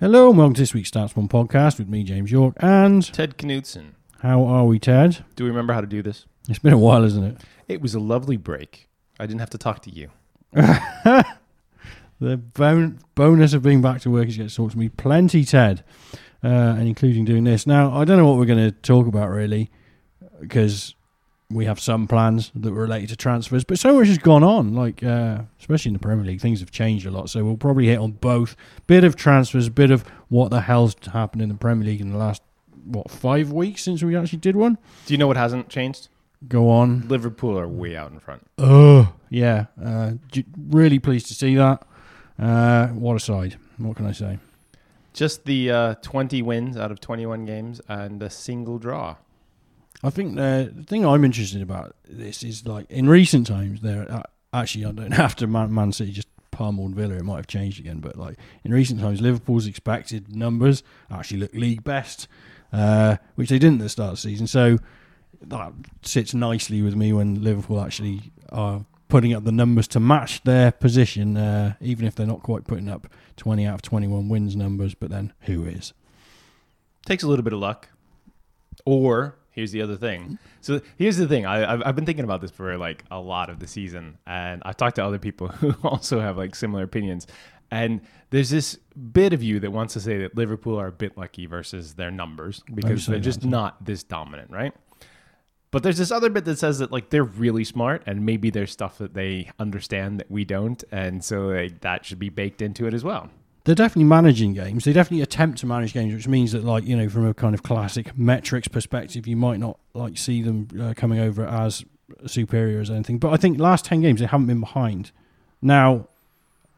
Hello and welcome to this week's StatsBomb podcast with me, James Yorke. And Ted Knutson. how are we, Ted? Do we remember how to do this? It's been a while, isn't it? It was a lovely break. I didn't have to talk to you. The bon- bonus of being back to work is you get to talk to me plenty, Ted, uh, and including doing this. Now, I don't know what we're going to talk about really, because we have some plans that were related to transfers, but so much has gone on, like uh, especially in the Premier League, things have changed a lot. So we'll probably hit on both bit of transfers, bit of what the hell's happened in the Premier League in the last what five weeks since we actually did one. Do you know what hasn't changed? Go on. Liverpool are way out in front. Oh, yeah. Uh, really pleased to see that. Uh, what a side. What can I say? Just the uh, 20 wins out of 21 games and a single draw. I think the, thing I'm interested about this is like in recent times, there uh, actually I don't have to Man, Man City just pummeled Villa. It might have changed again, but like in recent times, Liverpool's expected numbers actually look league best, uh, which they didn't at the start of the season. So that sits nicely with me when Liverpool actually are putting up the numbers to match their position, uh, even if they're not quite putting up 20 out of 21 wins numbers. But then who is? Takes a little bit of luck. Or here's the other thing. So here's the thing. I, I've, I've been thinking about this for like a lot of the season, and I've talked to other people who also have like similar opinions. And there's this bit of you that wants to say that Liverpool are a bit lucky versus their numbers because they're just not this dominant, right? But there's this other bit that says that like they're really smart and maybe there's stuff that they understand that we don't, and so like, that should be baked into it as well. They're definitely managing games. They definitely attempt to manage games, which means that, like you know, from a kind of classic metrics perspective, you might not like see them uh, coming over as superior as anything. But I think last ten games they haven't been behind. Now,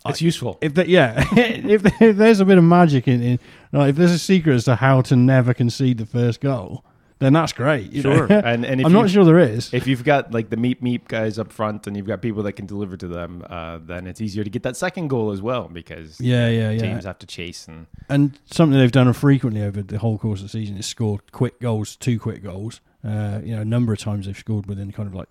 It's useful. if they, yeah, if, if there's a bit of magic in, in like, if there's a secret as to how to never concede the first goal, then that's great. Sure. And and if I'm you, not sure there is. if you've got like the meep meep guys up front and you've got people that can deliver to them, uh, then it's easier to get that second goal as well because Yeah, yeah, yeah. teams have to chase and and something they've done frequently over the whole course of the season is scored quick goals, two quick goals. Uh, you know, a number of times they've scored within kind of like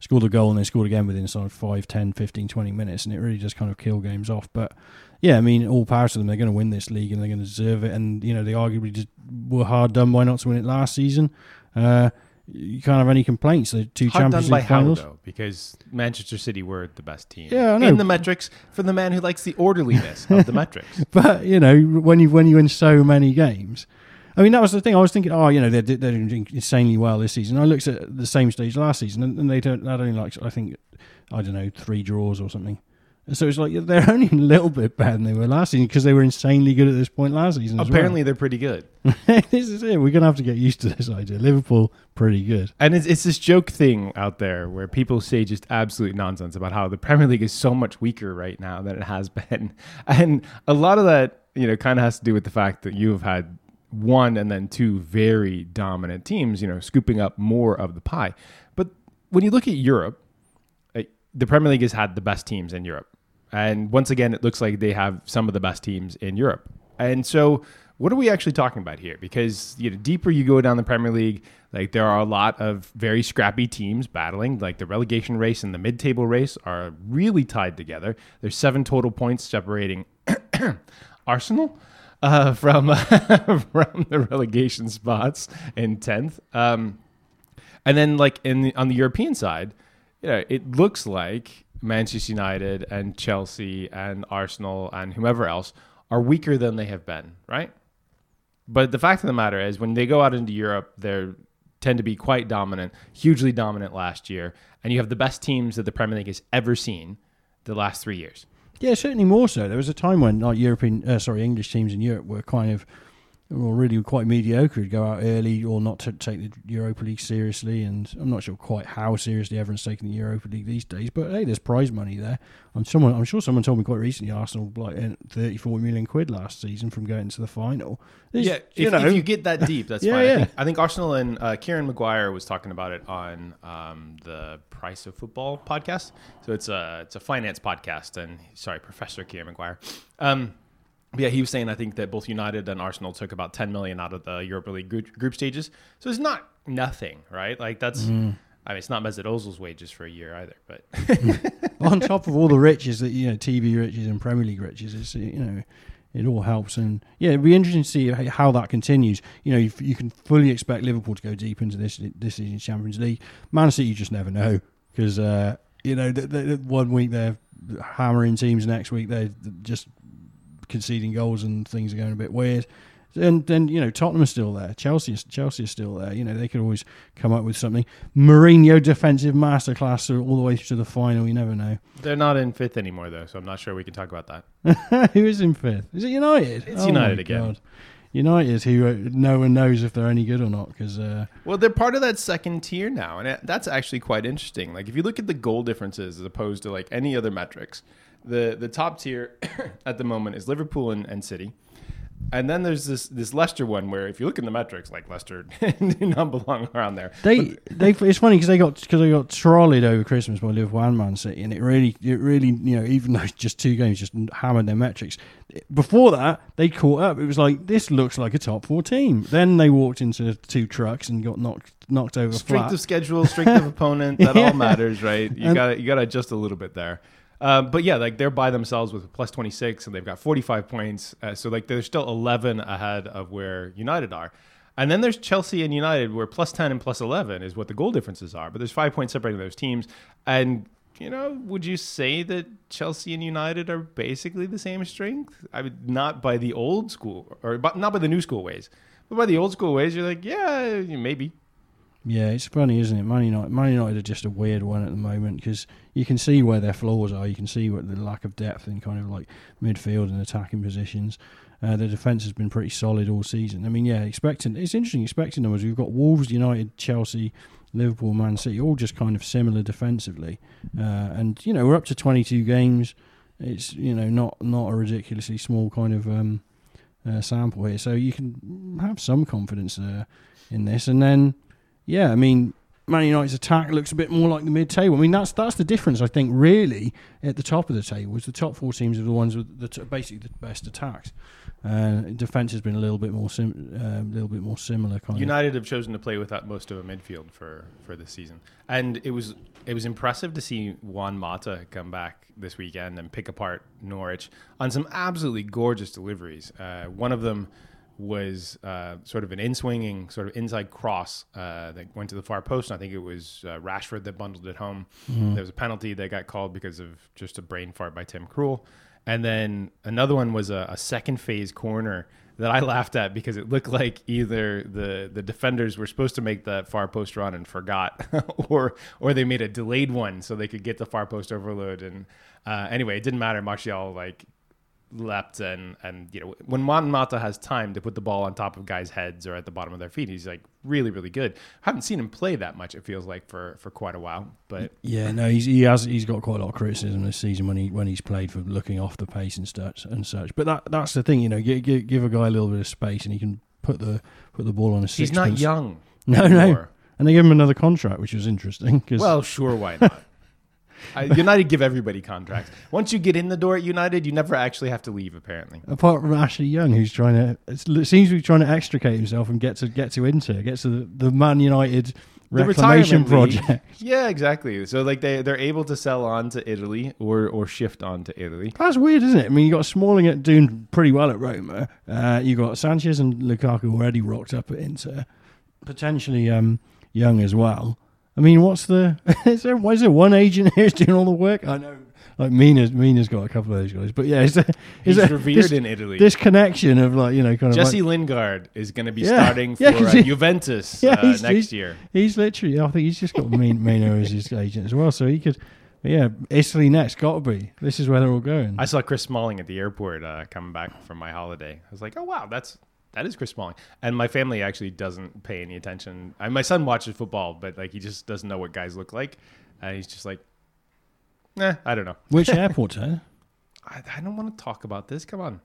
scored a goal and then scored again within sort of 5, 10, 15, 20 minutes, and it really does kind of kill games off. But yeah, I mean, all power to them. They're going to win this league and they're going to deserve it. And you know, they arguably just were hard done by not to win it last season. Uh, you can't have any complaints. The two hard done Champions by League how though because Manchester City were the best team. Yeah, I know. in the metrics for the man who likes the orderliness of the metrics. But you know, when you when you win so many games, I mean, that was the thing. I was thinking, oh, you know, they're they're doing insanely well this season. I looked at the same stage last season, and, and they don't that only like I think I don't know three draws or something. So it's like they're only a little bit better than they were last season because they were insanely good at this point last season. as well. Apparently, they're pretty good. this is it. We're gonna have to get used to this idea. Liverpool, pretty good. And it's, it's this joke thing out there where people say just absolute nonsense about how the Premier League is so much weaker right now than it has been. And a lot of that, you know, kind of has to do with the fact that you have had one and then two very dominant teams, you know, scooping up more of the pie. But when you look at Europe, uh, the Premier League has had the best teams in Europe. And once again, it looks like they have some of the best teams in Europe. And so, what are we actually talking about here? Because you know, deeper you go down the Premier League, like there are a lot of very scrappy teams battling. Like the relegation race and the mid-table race are really tied together. There's seven total points separating Arsenal uh, from from the relegation spots in tenth. Um, and then like in the, on the European side, you know, it looks like Manchester United and Chelsea and Arsenal and whomever else are weaker than they have been, right? But the fact of the matter is, when they go out into Europe, they tend to be quite dominant, hugely dominant last year, and you have the best teams that the Premier League has ever seen the last three years. Yeah, certainly more so. There was a time when like European, uh, sorry, English teams in Europe were kind of well, really quite mediocre. Would go out early or not to take the Europa League seriously, and I'm not sure quite how seriously everyone's taking the Europa League these days. But hey, there's prize money there. I'm someone. I'm sure someone told me quite recently Arsenal like earned 34 million quid last season from going to the final. Yeah, if you know, if you get that deep, that's Yeah, fine. yeah. I, think, I think Arsenal and uh, Kieran Maguire was talking about it on um, the Price of Football podcast. So it's a it's a finance podcast, and sorry, Professor Kieran Maguire. Um, yeah, he was saying I think that both United and Arsenal took about 10 million out of the Europa League group, group stages. So it's not nothing, right? Like that's. Mm. I mean, it's not Mesut Ozil's wages for a year either, but on top of all the riches that you know, TV riches and Premier League riches, it's you know, it all helps. And yeah, it'd be interesting to see how that continues. You know, you, you can fully expect Liverpool to go deep into this this season's Champions League. Man City, you just never know because uh, you know the, the, the one week they're hammering teams, next week they're just conceding goals and things are going a bit weird. And then you know Tottenham is still there, Chelsea Chelsea is still there. You know they could always come up with something. Mourinho defensive masterclass all the way to the final. You never know. They're not in fifth anymore though, so I'm not sure we can talk about that. who is in fifth? Is it United? It's oh United again. God. United, who uh, no one knows if they're any good or not, because uh, well, they're part of that second tier now, and that's actually quite interesting. Like if you look at the goal differences as opposed to like any other metrics, the the top tier at the moment is Liverpool and, and City. And then there's this this Leicester one where if you look in the metrics, like Leicester do not belong around there. They they it's funny because they got because they got trolleyed over Christmas by Liverpool and Man City, and it really it really you know even though it's just two games, just hammered their metrics. Before that, they caught up. It was like this looks like a top four team. Then they walked into two trucks and got knocked knocked over. Strength flat. of schedule, strength of opponent, that yeah. all matters, right? You got you got to adjust a little bit there. Um, but yeah, like they're by themselves with plus 26 and they've got 45 points. Uh, so like they're still 11 ahead of where United are. And then there's Chelsea and United where plus 10 and plus 11 is what the goal differences are. But there's five points separating those teams. And, you know, would you say that Chelsea and United are basically the same strength? I mean, not by the old school or not by the new school ways. But by the old school ways, you're like, yeah, maybe. Yeah, it's funny, isn't it? Man United, Man United are just a weird one at the moment because you can see where their flaws are. You can see what the lack of depth in kind of like midfield and attacking positions. Uh, the defence has been pretty solid all season. I mean, yeah, expecting it's interesting expecting numbers. We've got Wolves, United, Chelsea, Liverpool, Man City, all just kind of similar defensively, uh, and you know we're up to 22 games. It's you know not not a ridiculously small kind of um, uh, sample here, so you can have some confidence there in this, and then yeah, I mean, Man United's attack looks a bit more like the mid-table. I mean, that's that's the difference. I think really at the top of the table is the top four teams are the ones with the t- basically the best attacks. Uh, defense has been a little bit more sim- uh, little bit more similar. United of. have chosen to play without most of a midfield for for this season, and it was it was impressive to see Juan Mata come back this weekend and pick apart Norwich on some absolutely gorgeous deliveries. Uh, one of them was uh, sort of an in-swinging, sort of inside cross uh, that went to the far post. And I think it was uh, Rashford that bundled it home. Mm-hmm. There was a penalty that got called because of just a brain fart by Tim Krul. And then another one was a, a second phase corner that I laughed at because it looked like either the the defenders were supposed to make that far post run and forgot, or or they made a delayed one so they could get the far post overload. And uh, anyway, it didn't matter. Martial like leapt and and you know when Juan Mata has time to put the ball on top of guys' heads or at the bottom of their feet, he's like really really good. I haven't seen him play that much. It feels like for for quite a while, but yeah, no, he's, he has he's got quite a lot of criticism this season when he when he's played for looking off the pace and such and such. But that that's the thing, you know, give, give, give a guy a little bit of space and he can put the put the ball on a. He's not young. No, anymore. no. And they give him another contract, which was interesting. Cause well, sure, why not? United give everybody contracts. Once you get in the door at United, you never actually have to leave. Apparently, apart from Ashley Young, who's trying to it seems to be trying to extricate himself and get to get to Inter, get to the, the Man United the reclamation project. League. Yeah, exactly. So like they they're able to sell on to Italy or or shift on to Italy. That's weird, isn't it? I mean, you got Smalling at doing pretty well at Roma. Uh, you got Sanchez and Lukaku already rocked up at Inter. Potentially um, Young as well. I mean, what's the? Is there, why is there one agent here doing all the work? I know, like Mino's Mino's got a couple of those guys, but yeah, is there, is he's revered this, in Italy. This connection of like you know, kind of Jesse like, Lingard is going to be yeah, starting for uh, he, Juventus yeah, uh, he's, next he's, year. He's literally, I think he's just got Mino as his agent as well, so he could. Yeah, Italy next, got to be. This is where they're all going. I saw Chris Smalling at the airport uh, coming back from my holiday. I was like, oh wow, that's that is Chris Smalling. And my family actually doesn't pay any attention. I, my son watches football, but like he just doesn't know what guys look like. And he's just like, eh, I don't know. Which airport, huh? I, I don't want to talk about this. Come on.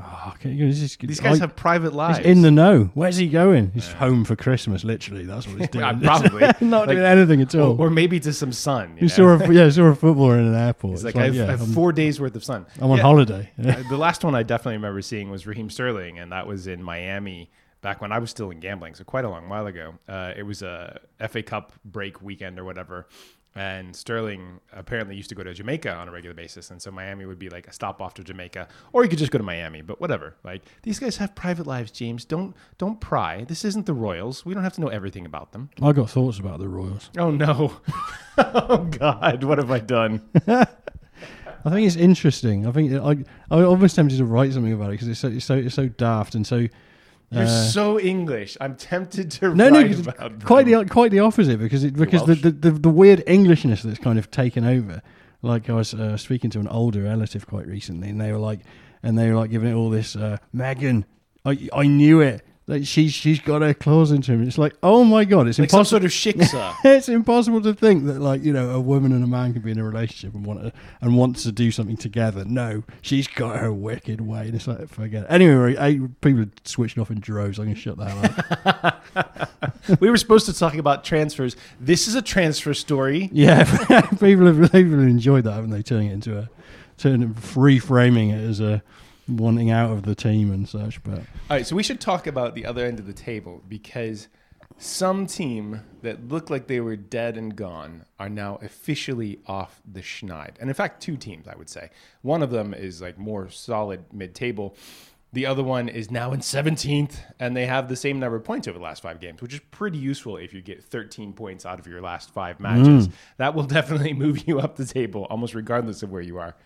Oh. Just, These guys I, have private lives. in the know. Where's he going? He's yeah. home for Christmas, literally. That's what he's doing. Probably. Not like, doing anything at all. Or, or, maybe to some sun. You, you saw a, yeah, saw a footballer in an airport. He's like, like, I have, yeah, I have four days worth of sun. I'm on holiday. Uh, the last one I definitely remember seeing was Raheem Sterling, and that was in Miami back when I was still in gambling, so quite a long while ago. Uh, it was a FA Cup break weekend or whatever, And Sterling apparently used to go to Jamaica on a regular basis, and so Miami would be like a stop off to Jamaica, or you could just go to Miami. But whatever. Like these guys have private lives, James. Don't don't pry. This isn't the Royals. We don't have to know everything about them. I got thoughts about the Royals. Oh no! oh God! What have I done? I think it's interesting. I think I I almost tempted to write something about it because it's so it's so it's so daft and so. You're uh, so English. I'm tempted to no, no, write it's about quite them. the quite the opposite because it because the, the, the the weird Englishness that's kind of taken over. Like I was uh, speaking to an older relative quite recently, and they were like, and they were like giving it all this uh, Megan. I I knew it. Like she's she's got her claws into him. It's like oh my god, it's like some impossible. sort of shiksa. it's impossible to think that like you know a woman and a man can be in a relationship and want to and wants to do something together. No, she's got her wicked way. And it's like forget. It. Anyway, I, people are switching off in droves. I'm gonna shut that up. we were supposed to talk about transfers. This is a transfer story. yeah, people have people have enjoyed that, haven't they? Turning it into a turning reframing it as a wanting out of the team and such. But All right, so we should talk about the other end of the table because some team that looked like they were dead and gone are now officially off the schneid. And in fact, two teams, I would say. One of them is like more solid mid-table. The other one is now in 17th, and they have the same number of points over the last five games, which is pretty useful if you get 13 points out of your last five matches. Mm. That will definitely move you up the table, almost regardless of where you are.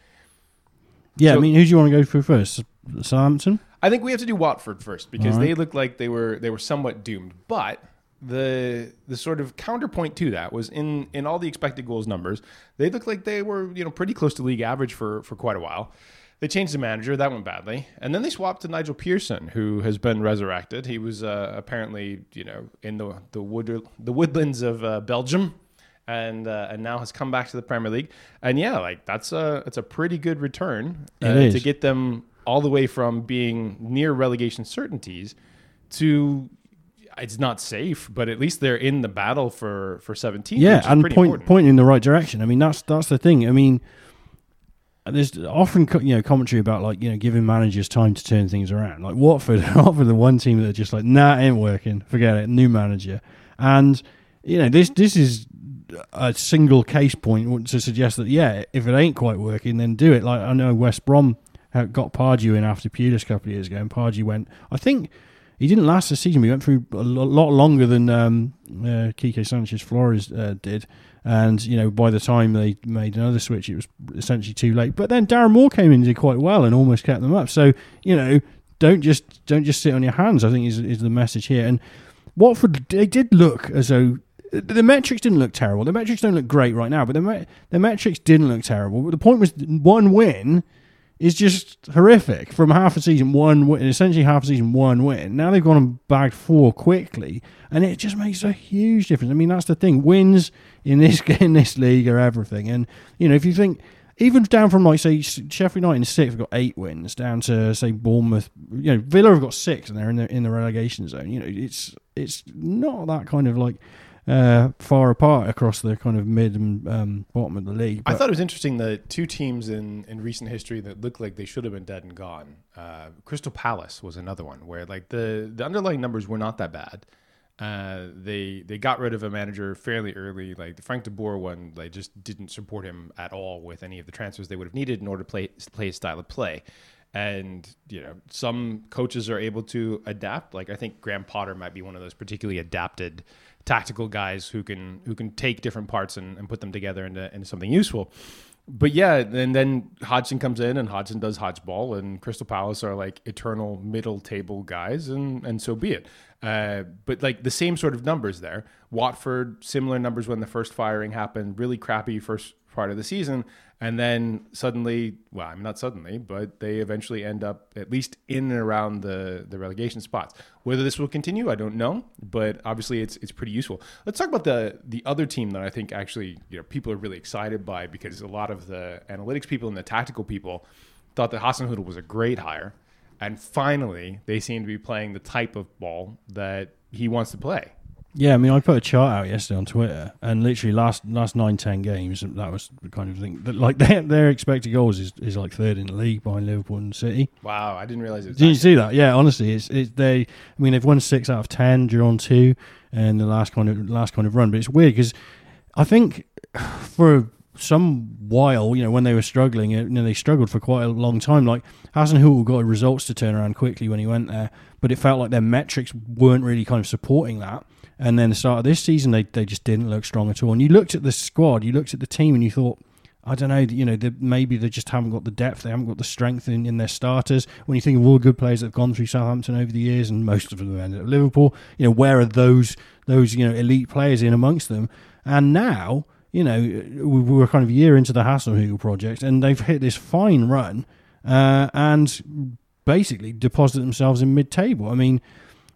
Yeah, So- I mean, who do you want to go through first? Southampton. I think we have to do Watford first because right. they looked like they were they were somewhat doomed. But the the sort of counterpoint to that was in in all the expected goals numbers, they looked like they were you know pretty close to league average for for quite a while. They changed the manager, that went badly, and then they swapped to Nigel Pearson, who has been resurrected. He was uh, apparently you know in the the wood the woodlands of uh, Belgium. And uh, and now has come back to the Premier League, and yeah, like that's a it's a pretty good return uh, to get them all the way from being near relegation certainties to it's not safe, but at least they're in the battle for for 17. yeah, which is and pretty point pointing in the right direction. I mean, that's that's the thing. I mean, there's often you know commentary about like you know giving managers time to turn things around. Like Watford, Watford, the one team that are just like, nah, ain't working. Forget it. New manager, and you know this this is a single case point to suggest that yeah, if it ain't quite working, then do it. Like I know West Brom got Pardew in after Pulis a couple of years ago, and Pardew went. I think he didn't last the season. We went through a lot longer than um, uh, Quique Sanchez Flores uh, did. And you know, by the time they made another switch, it was essentially too late. But then Darren Moore came in and did quite well and almost kept them up. So you know, don't just don't just sit on your hands. I think is is the message here. And Watford, they did look as though the metrics didn't look terrible. The metrics don't look great right now, but the the metrics didn't look terrible. The point was, one win is just horrific. From half a season, one win, essentially half a season, one win. Now they've gone and bagged four quickly, and it just makes a huge difference. I mean, that's the thing. Wins in this in this league are everything. And you know, if you think even down from like say Sheffield United in sixth have got eight wins, down to say Bournemouth, you know, Villa have got six, and they're in the in the relegation zone. You know, it's it's not that kind of like uh, far apart across the kind of mid and um, bottom of the league. I thought it was interesting that two teams in, in recent history that looked like they should have been dead and gone. Uh, Crystal Palace was another one where like the, the underlying numbers were not that bad. Uh, they they got rid of a manager fairly early. Like the Frank de Boer one, they just didn't support him at all with any of the transfers they would have needed in order to play play his style of play. And you know, some coaches are able to adapt. Like I think Graham Potter might be one of those particularly adapted tactical guys who can who can take different parts and, and put them together into, into something useful. But yeah, and then Hodgson comes in and Hodgson does Hodgeball, and Crystal Palace are like eternal middle table guys, and and so be it. Uh, but like the same sort of numbers there. Watford, similar numbers when the first firing happened, really crappy first part of the season, and then suddenly, well, I mean not suddenly, but they eventually end up at least in and around the the relegation spots. Whether this will continue, I don't know, but obviously it's it's pretty useful. Let's talk about the the other team that I think actually you know people are really excited by because a lot of the analytics people and the tactical people thought that Hasenhüttl was a great hire, and finally they seem to be playing the type of ball that he wants to play. Yeah, I mean, I put a chart out yesterday on Twitter, and literally last last nine ten games, that was the kind of thing that like their their expected goals is, is like third in the league behind Liverpool and City. Wow, I didn't realize it. Was Did you see that? Yeah, honestly, it's it's they. I mean, they've won six out of ten, drawn two, and the last kind of last kind of run. But it's weird because I think for some while, you know, when they were struggling, you know, they struggled for quite a long time. Like Hasenhüttl got results to turn around quickly when he went there, but it felt like their metrics weren't really kind of supporting that. And then the start of this season, they, they just didn't look strong at all. And you looked at the squad, you looked at the team, and you thought, I don't know, you know, maybe they just haven't got the depth, they haven't got the strength in, in their starters. When you think of all the good players that have gone through Southampton over the years, and most of them ended at Liverpool, you know, where are those those you know elite players in amongst them? And now, you know, we were kind of a year into the Hasenhüttl project, and they've hit this fine run, uh, and basically deposited themselves in mid-table. I mean,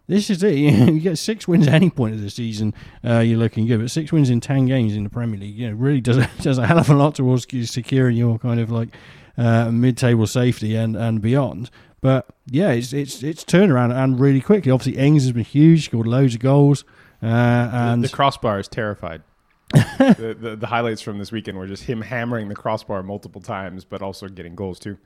this is it. you get six wins at any point of the season, uh, you're looking good. But six wins in ten games in the Premier League, you know, really does a, does a hell of a lot towards securing your kind of like uh, mid-table safety and, and beyond. But yeah, it's it's it's turned around and really quickly. Obviously, Ings has been huge, scored loads of goals, uh, and the, the crossbar is terrified. the, the, the highlights from this weekend were just him hammering the crossbar multiple times, but also getting goals too.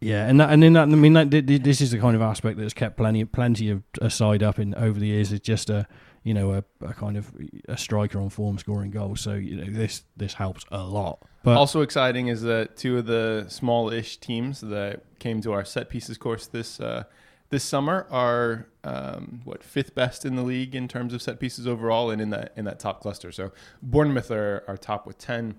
Yeah, and that, and in that, I mean, that, this is the kind of aspect that's kept plenty, plenty of a side up in over the years. It's just a, you know, a, a, kind of a striker on form scoring goals. So you know, this this helps a lot. But also exciting is that two of the small-ish teams that came to our set pieces course this uh, this summer are um, what fifth best in the league in terms of set pieces overall, and in that in that top cluster. So Bournemouth are, are top with ten,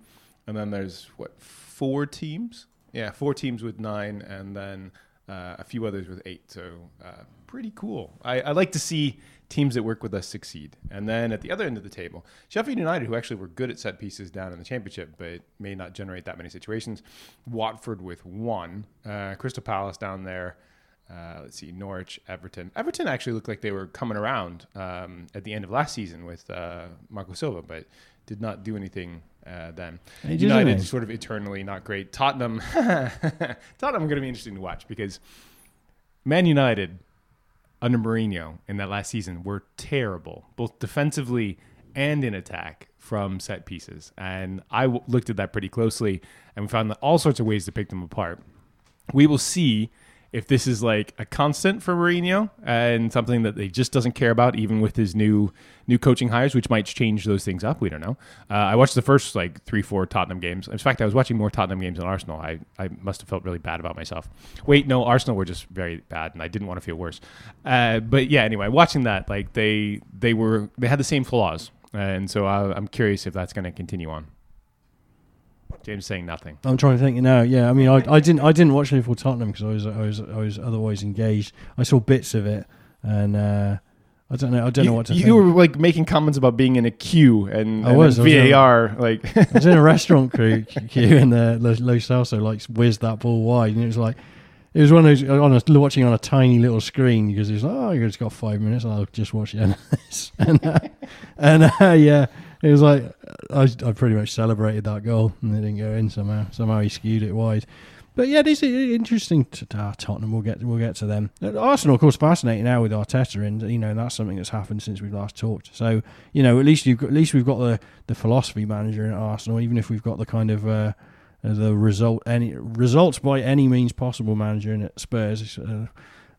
and then there's what four teams yeah, four teams with nine, and then uh, a few others with eight. So uh, pretty cool. I, I, like to see teams that work with us succeed. And then at the other end of the table, Sheffield United, who actually were good at set pieces down in the championship, but may not generate that many situations. Watford with one. Uh, Crystal Palace down there. Uh, let's see, Norwich, Everton. Everton actually looked like they were coming around um, at the end of last season with uh, Marco Silva, but did not do anything uh, then. United sort of eternally not great. Tottenham, Tottenham going to be interesting to watch because Man United under Mourinho in that last season were terrible, both defensively and in attack from set pieces. And I w- looked at that pretty closely and we found all sorts of ways to pick them apart. We will see if this is like a constant for Mourinho and something that they just doesn't care about, even with his new new coaching hires, which might change those things up. We don't know. Uh, I watched the first like three, four Tottenham games. In fact, I was watching more Tottenham games than Arsenal. I, I must have felt really bad about myself. Wait, no, Arsenal were just very bad, and I didn't want to feel worse. Uh, but yeah, anyway, watching that, like they they were they had the same flaws, and so I, I'm curious if that's going to continue on. James saying nothing. I'm trying to think now. Yeah, I mean, I, I didn't I didn't watch Liverpool Tottenham because I was I was I was otherwise engaged. I saw bits of it, and uh, I don't know I don't you, know what to. You think. were like making comments about being in a queue and, I was, VAR I was like I was in a restaurant queue, queue and the Lo Celso like whizzed that ball wide, and it was like. It was one of those on a, watching on a tiny little screen because it was like, oh, it's got five minutes. I'll just watch it. and uh, and uh, yeah, it was like I, I pretty much celebrated that goal and it didn't go in somehow. Somehow he skewed it wide. But yeah, this is interesting. To, uh, Tottenham, we'll get we'll get to them. Arsenal, of course, fascinating now with Arteta, and you know that's something that's happened since we last talked. So you know, at least you've got, at least we've got the, the philosophy manager in Arsenal, even if we've got the kind of uh, the result any results by any means possible manager in at Spurs. It's a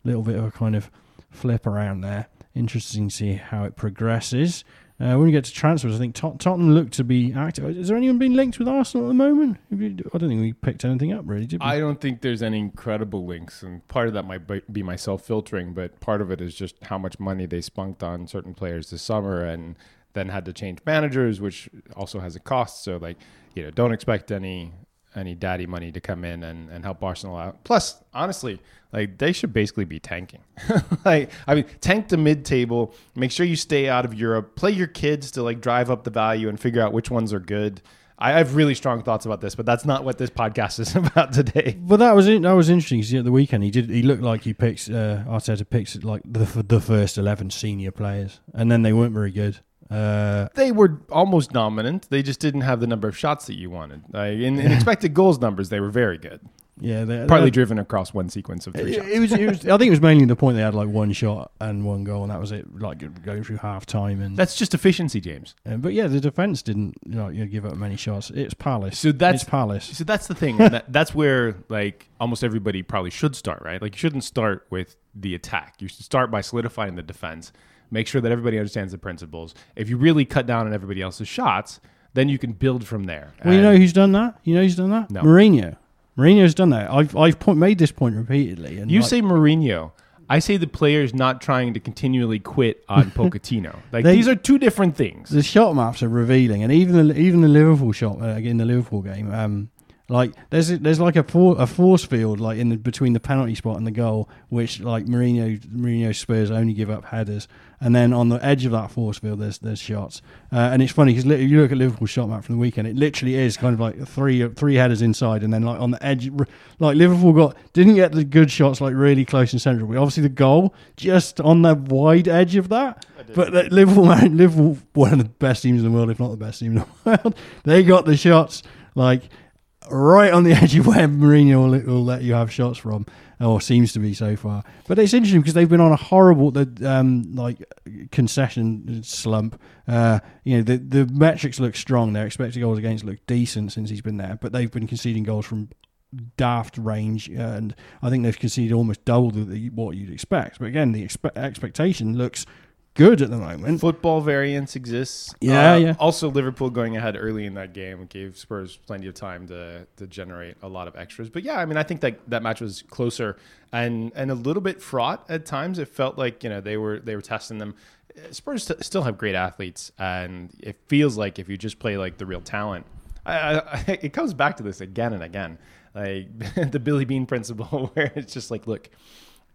little bit of a kind of flip around there. Interesting to see how it progresses. Uh, when we get to transfers, I think Tot- Tottenham look to be active. Is there anyone being linked with Arsenal at the moment? I don't think we picked anything up really. Did we? I don't think there's any incredible links, and part of that might be myself filtering, but part of it is just how much money they spunked on certain players this summer, and then had to change managers, which also has a cost. So like, you know, don't expect any any daddy money to come in and, and help Arsenal out. Plus, honestly, like they should basically be tanking. like I mean, tank the mid table, make sure you stay out of Europe, play your kids to like drive up the value and figure out which ones are good. I have really strong thoughts about this, but that's not what this podcast is about today. Well, that was that was interesting. Cause at the weekend, he did. He looked like he picks uh, Arteta picks like the the first eleven senior players, and then they weren't very good. Uh, they were almost dominant. They just didn't have the number of shots that you wanted. Like in, in expected goals numbers, they were very good. Yeah, they, partly driven across one sequence of three it, shots. It was, it was. I think it was mainly the point they had like one shot and one goal, and that was it. Like going through half time, and that's just efficiency, James. Uh, but yeah, the defense didn't you know, give up many shots. It's Palace. So that's it's Palace. So that's the thing. that, that's where like almost everybody probably should start, right? Like you shouldn't start with the attack. You should start by solidifying the defense. Make sure that everybody understands the principles. If you really cut down on everybody else's shots, then you can build from there. Well, you know who's done that? You know who's done that? No. Mourinho. Mourinho's done that. I've I've point, made this point repeatedly. And You like, say Mourinho. I say the player's not trying to continually quit on Pochettino. Like They- these are two different things. the shot maps are revealing, and even the even the Liverpool shot uh, in the Liverpool game, um, like there's there's like a for, a force field like in the, between the penalty spot and the goal, which like Mourinho Mourinho Spurs only give up headers, and then on the edge of that force field there's there's shots, uh, and it's funny because you look at Liverpool shot map from the weekend, it literally is kind of like three three headers inside, and then like on the edge, like Liverpool got didn't get the good shots like really close and central, but obviously the goal just on the wide edge of that. But uh, Liverpool, man, Liverpool, one of the best teams in the world, if not the best team in the world, they got the shots like right on the edge of where Mourinho will, will let you have shots from, or seems to be so far. But it's interesting because they've been on a horrible, um, like concession slump. Uh, you know, the the metrics look strong. Their expected goals against look decent since he's been there, but they've been conceding goals from daft range, and I think they've conceded almost double the, what you'd expect. But again, the expe- expectation looks good at the moment. Football variance exists. Yeah, Uh, yeah. Also, Liverpool going ahead early in that game gave Spurs plenty of time to to generate a lot of extras. But yeah, I mean, I think that that match was closer and and a little bit fraught at times. It felt like you know they were they were testing them. Spurs st- still have great athletes, and it feels like if you just play like the real talent, I, I, it comes back to this again and again, like the Billy Beane principle, where it's just like, look,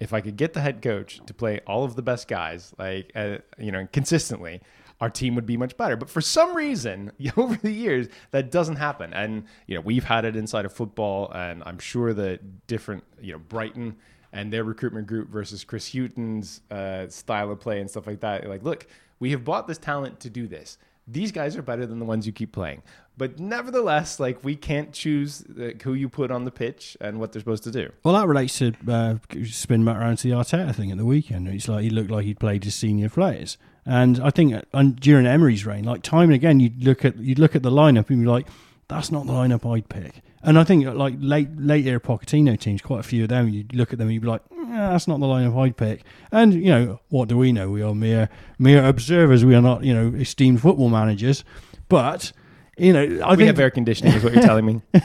if I could get the head coach to play all of the best guys, like uh, you know, consistently, our team would be much better. But for some reason, over the years, that doesn't happen. And you know, we've had it inside of football, and I'm sure that different, you know, Brighton and their recruitment group versus Chris Hughton's uh, style of play and stuff like that. Like, look, we have bought this talent to do this. These guys are better than the ones you keep playing. But nevertheless, like we can't choose uh, who you put on the pitch and what they're supposed to do. Well, that relates to uh, spin back around to the Arteta thing at the weekend. It's like he looked like he'd played his senior players, and I think uh, during Emery's reign, like time and again, you'd look at you'd look at the lineup and be like, "That's not the lineup I'd pick." And I think like late late era Pochettino teams, quite a few of them, you'd look at them and you'd be like, "Yeah, "That's not the lineup I'd pick." And you know, what do we know? We are mere mere observers. We are not you know esteemed football managers, but. You know, I we think have air conditioning, is what you're telling me.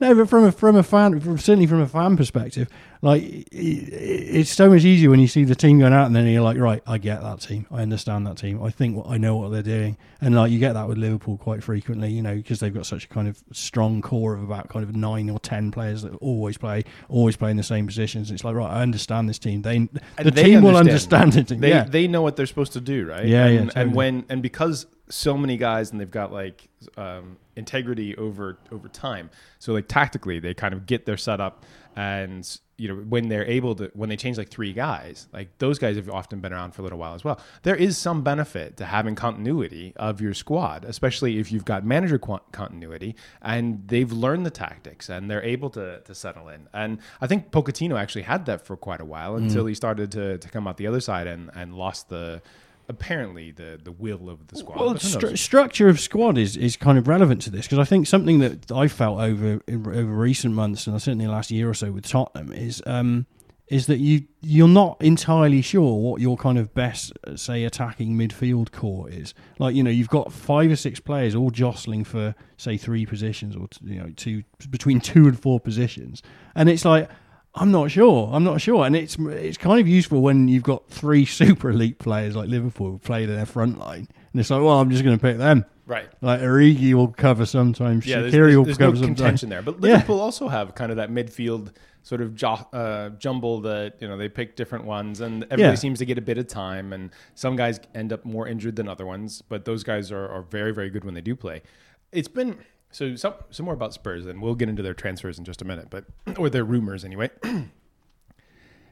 no, but from a from a fan, from, certainly from a fan perspective, like i- i- it's so much easier when you see the team going out, and then you're like, right, I get that team, I understand that team, I think I know what they're doing, and like you get that with Liverpool quite frequently, you know, because they've got such a kind of strong core of about kind of nine or ten players that always play, always play in the same positions. It's like, right, I understand this team. They the And they team will understand it. They yeah, they know what they're supposed to do, right? Yeah, yeah, totally. and when and because so many guys and they've got like um, integrity over over time. So like tactically, they kind of get their setup, and you know when they're able to when they change like three guys, like those guys have often been around for a little while as well. There is some benefit to having continuity of your squad, especially if you've got manager qu- continuity and they've learned the tactics and they're able to to settle in. And I think Pochettino actually had that for quite a while until he started to to come out the other side and and lost the apparently the the will of the squad. Well, stru- structure of squad is, is kind of relevant to this because I think something that I felt over over recent months and certainly the last year or so with Tottenham is um, is that you you're not entirely sure what your kind of best uh, say attacking midfield core is. Like you know you've got five or six players all jostling for say three positions or you know two between two and four positions, and it's like. I'm not sure. I'm not sure, and it's it's kind of useful when you've got three super elite players like Liverpool who play to their front line, and it's like, well, I'm just going to pick them. right. Like Origi will cover sometimes, Yeah, Shaqiri there's, will there's no cover sometimes. contention there. But Yeah. Liverpool also have kind of that midfield sort of uh, jumble that you know they pick different ones, and everybody Yeah. seems to get a bit of time. And some guys end up more injured than other ones, but those guys are, are very very good when they do play. It's been so some some more about Spurs, and we'll get into their transfers in just a minute, but or their rumors anyway.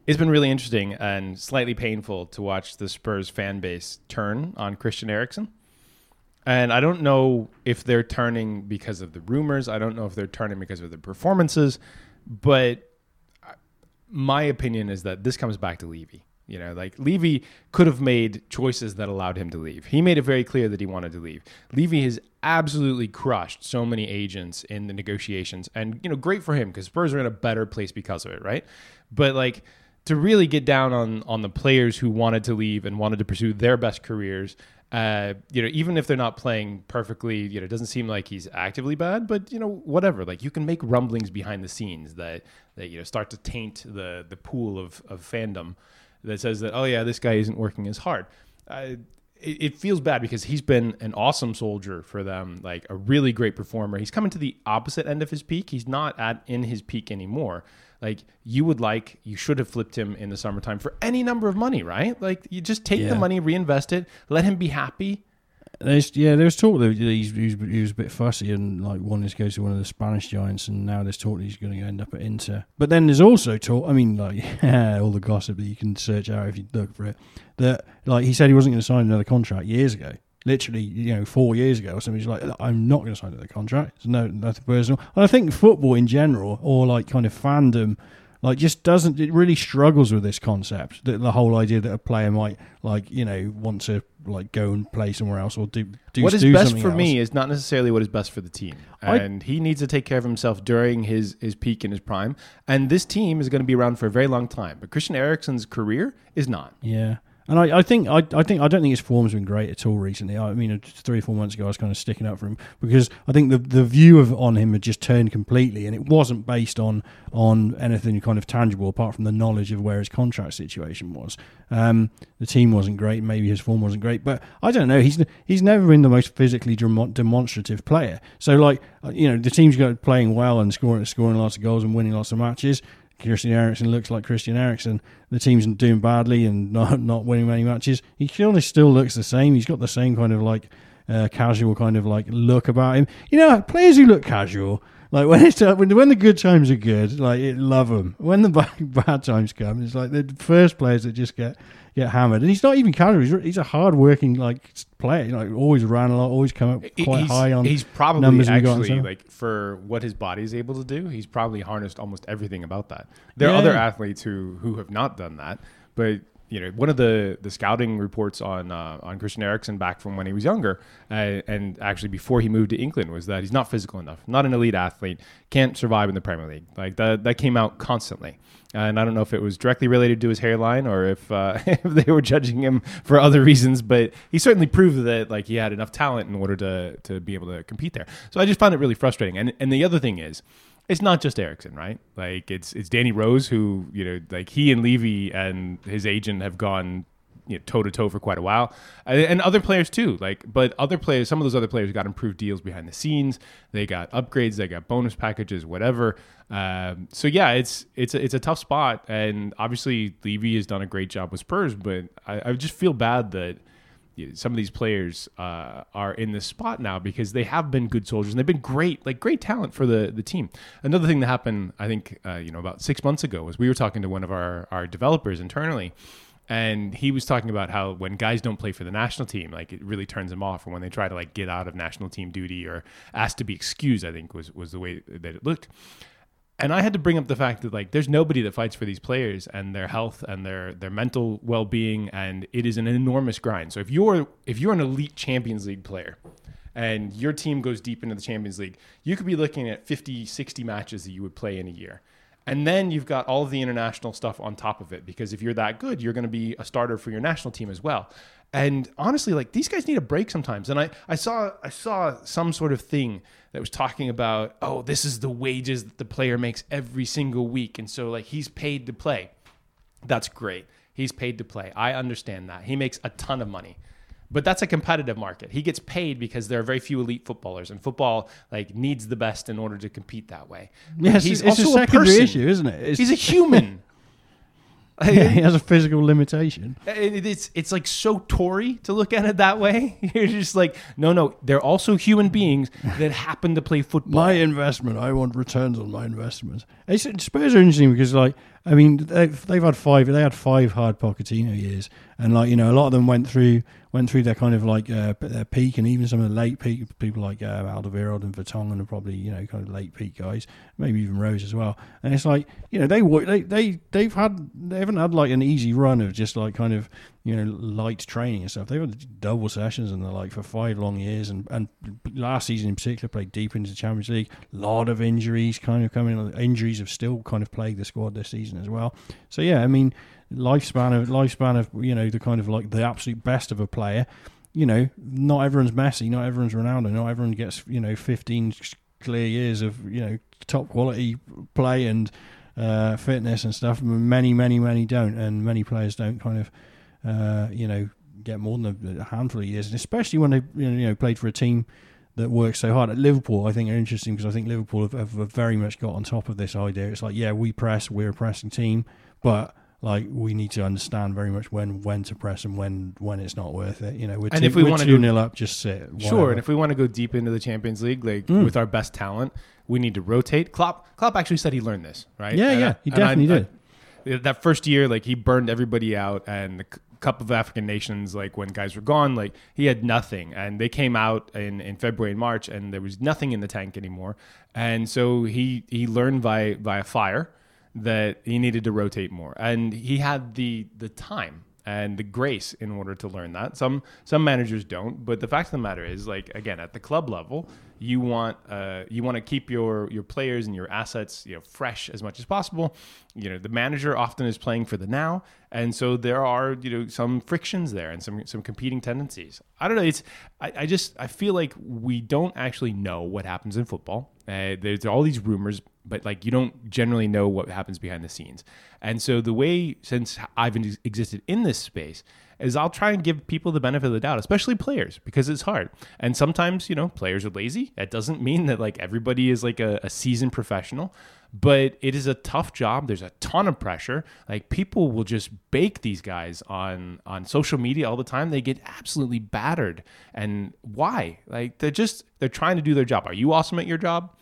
It's been really interesting and slightly painful to watch the Spurs fan base turn on Christian Eriksen. And I don't know if they're turning because of the rumors. I don't know if they're turning because of the performances. But uh, my opinion is that this comes back to Levy. You know, like Levy could have made choices that allowed him to leave. He made it very clear that he wanted to leave. Levy has absolutely crushed so many agents in the negotiations, and you know, great for him because Spurs are in a better place because of it, right? But like, to really get down on on the players who wanted to leave and wanted to pursue their best careers. Uh, you know, even if they're not playing perfectly, you know, it doesn't seem like he's actively bad, but you know, whatever. Like you can make rumblings behind the scenes that that you know start to taint the the pool of of fandom that says that oh yeah, this guy isn't working as hard. Uh, it, it feels bad because he's been an awesome soldier for them, like a really great performer. He's coming to the opposite end of his peak. He's not at in his peak anymore. Like you would like, you should have flipped him in the summertime for any number of money, right? Like you just take Yeah. the money, reinvest it, let him be happy. There's, yeah, there was talk that he's, he, was, he was a bit fussy and like wanted to go to one of the Spanish giants, and now there's talk that he's going to end up at Inter. But then there's also talk. I mean, like all the gossip that you can search out if you look for it. That like he said he wasn't going to sign another contract years ago. Literally, you know, four years ago or something. He's like, I'm not going to sign another contract. It's no nothing personal. And I think football in general, or like kind of fandom, like just doesn't it really struggles with this concept that the whole idea that a player might like you know want to like go and play somewhere else or do do something. what is do best for else. me is not necessarily what is best for the team, I- and he needs to take care of himself during his his peak and his prime. And this team is going to be around for a very long time, but Christian Eriksen's career is not. Yeah. And I, I think I, I think I don't think his form's been great at all recently. I mean, three or four months ago, I was kind of sticking up for him because I think the the view of on him had just turned completely, and it wasn't based on on anything kind of tangible apart from the knowledge of where his contract situation was. Um, the team wasn't great, maybe his form wasn't great, but I don't know. He's he's never been the most physically demonstrative player. So like uh, you know, the team's got playing well and scoring scoring lots of goals and winning lots of matches. Christian Eriksen looks like Christian Eriksen. The team's doing badly and not not winning many matches. He surely still looks the same. He's got the same kind of like uh, casual kind of like look about him. You know, players who look casual, like when it's uh, when when the good times are good, like love them. When the bad times come, it's like the first players that just get get hammered. And he's not even casual. He's, he's a hard working like player. You know, always ran a lot, always come up quite he's, high on. he's probably numbers we got and actually like for what his body is able to do he's probably harnessed almost everything about that there are other athletes who who have not done that but you know one of the the scouting reports on uh, on Christian Eriksen back from when he was younger uh, and actually before he moved to England was that he's not physical enough not an elite athlete can't survive in the Premier League like that that came out constantly and I don't know if it was directly related to his hairline or if, uh, if they were judging him for other reasons, but he certainly proved that like he had enough talent in order to to be able to compete there. So I just found it really frustrating. And and the other thing is, it's not just Eriksen, right? Like it's it's Danny Rose who you know like he and Levy and his agent have gone toe to toe for quite a while, and, other players too. Like, but other players, some of those other players got improved deals behind the scenes. They got upgrades, they got bonus packages, whatever. Um, so yeah, it's it's a, it's a tough spot, and obviously Levy has done a great job with Spurs, but I, I just feel bad that some of these players uh, are in this spot now because they have been good soldiers and they've been great, like great talent for the the team. Another thing that happened, I think, uh, you know, about six months ago was we were talking to one of our our developers internally, and he was talking about how when guys don't play for the national team, like it really turns them off, or when they try to like get out of national team duty or ask to be excused, I think was was the way that it looked. And I had to bring up the fact that like there's nobody that fights for these players and their health and their their mental well-being and it is an enormous grind. So if you're if you're an elite Champions League player and your team goes deep into the Champions League, you could be looking at 50 60 matches that you would play in a year. And then you've got all of the international stuff on top of it because if you're that good, you're going to be a starter for your national team as well. And honestly, like these guys need a break sometimes. And I, I saw I saw some sort of thing that was talking about, oh, this is the wages that the player makes every single week. And so like he's paid to play. That's great. He's paid to play. I understand that. He makes a ton of money. But that's a competitive market. He gets paid because there are very few elite footballers, and football like needs the best in order to compete that way. Yes, he's it's a also a secondary person. issue, isn't it? It's, He's a human. yeah, he has a physical limitation. Uh, it's it's like so Tory to look at it that way. You're just like, no, no, they're also human beings that happen to play football. My investment, I want returns on my investment. It's, Spurs are interesting because, like, I mean, they've, they've had five. They had five hard Pochettino years, and like you know, a lot of them went through went through their kind of like uh, their peak, and even some of the late peak people like uh, Alderweireld and Vertonghen are probably you know kind of late peak guys, maybe even Rose as well. And it's like you know they they they they've had they haven't had like an easy run of just like kind of you know light training and stuff. They've had double sessions and they're like for five long years, and and last season in particular played deep into the Champions League. A lot of injuries kind of coming. Injuries have still kind of plagued the squad this season season as well. So yeah, I mean, lifespan of lifespan of you know the kind of like the absolute best of a player. You know, not everyone's Messi, not everyone's Ronaldo, not everyone gets you know 15 clear years of you know top quality play and uh, fitness and stuff. Many, many, many don't, and many players don't kind of uh, you know get more than a handful of years, and especially when they you know played for a team that works so hard. At Liverpool, I think are interesting because I think Liverpool have, have very much got on top of this idea. It's like, yeah, we press, we're a pressing team, but like we need to understand very much when when to press and when when it's not worth it. You know, we're And two, if we wanna two go- nil up, just sit. Sure, and if we want to go deep into the Champions League, like Mm. with our best talent, we need to rotate. Klopp, Klopp actually said he learned this, right? Yeah, And yeah, I- he and I- definitely I- that first year, like he burned everybody out, and the Cup of African Nations, like when guys were gone, like he had nothing, and they came out in, in February and March, and there was nothing in the tank anymore, and so he he learned by via fire that he needed to rotate more, and he had the the time and the grace in order to learn that. Some some managers don't, but the fact of the matter is, like again, at the club level, you want uh, you want to keep your your players and your assets you know fresh as much as possible. You know, the manager often is playing for the now, and so there are you know some frictions there and some some competing tendencies. I don't know. It's I, I just I feel like we don't actually know what happens in football. Uh, there's all these rumors, but like you don't generally know what happens behind the scenes. And so the way since I've existed in this space is I'll try and give people the benefit of the doubt, especially players, because it's hard. And sometimes you know players are lazy. That doesn't mean that like everybody is like a, a seasoned professional. But it is a tough job. There's a ton of pressure. Like people will just bake these guys on on social media all the time. They get absolutely battered. And why? Like they're just they're trying to do their job. Are you awesome at your job?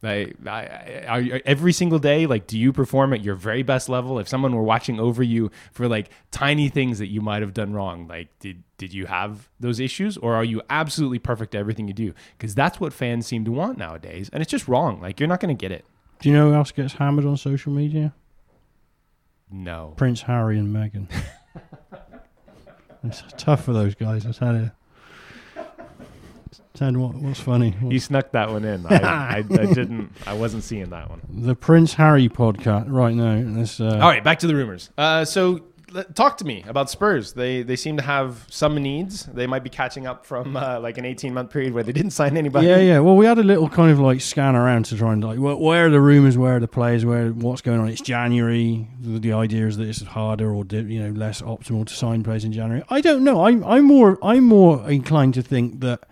Like, I, I, are you, every single day, like, do you perform at your very best level? If someone were watching over you for like tiny things that you might have done wrong, like, did did you have those issues, or are you absolutely perfect at everything you do? Because that's what fans seem to want nowadays, and it's just wrong. Like, you're not going to get it. Do you know who else gets hammered on social media? No. Prince Harry and Meghan. it's tough for those guys, I tell you. Ted, what, what's funny? You snuck that one in. I, I, I didn't. I wasn't seeing that one. the Prince Harry podcast right now. This, uh, All right, back to the rumors. Uh, so talk to me about Spurs. They they seem to have some needs. They might be catching up from uh, like an 18 month period where they didn't sign anybody. Yeah, yeah. Well, we had a little kind of like scan around to try and like, wh- where are the rumors? Where are the players? Where what's going on? It's January. The, the idea is that it's harder or you know less optimal to sign players in January. I don't know. I'm I'm more I'm more inclined to think that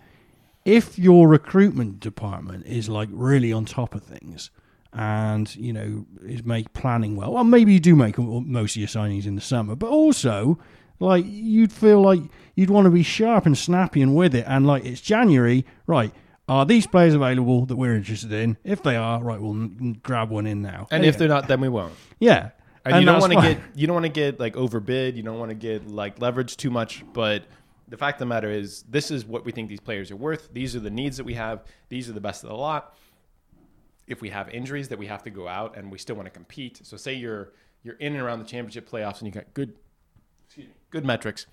if your recruitment department is like really on top of things and you know is make planning well, well maybe you do make most of your signings in the summer, but also like you'd feel like you'd want to be sharp and snappy and with it, and like it's January, right? Are these players available that we're interested in? If they are, right, we'll n- grab one in now. And if they're not, then we won't. yeah, And, you don't want to get you don't want to get like overbid. You don't want to get like leverage too much. But the fact of the matter is, this is what we think these players are worth. These are the needs that we have. These are the best of the lot. If we have injuries that we have to go out and we still want to compete, so say you're you're in and around the championship playoffs and you got good, excuse me, good metrics.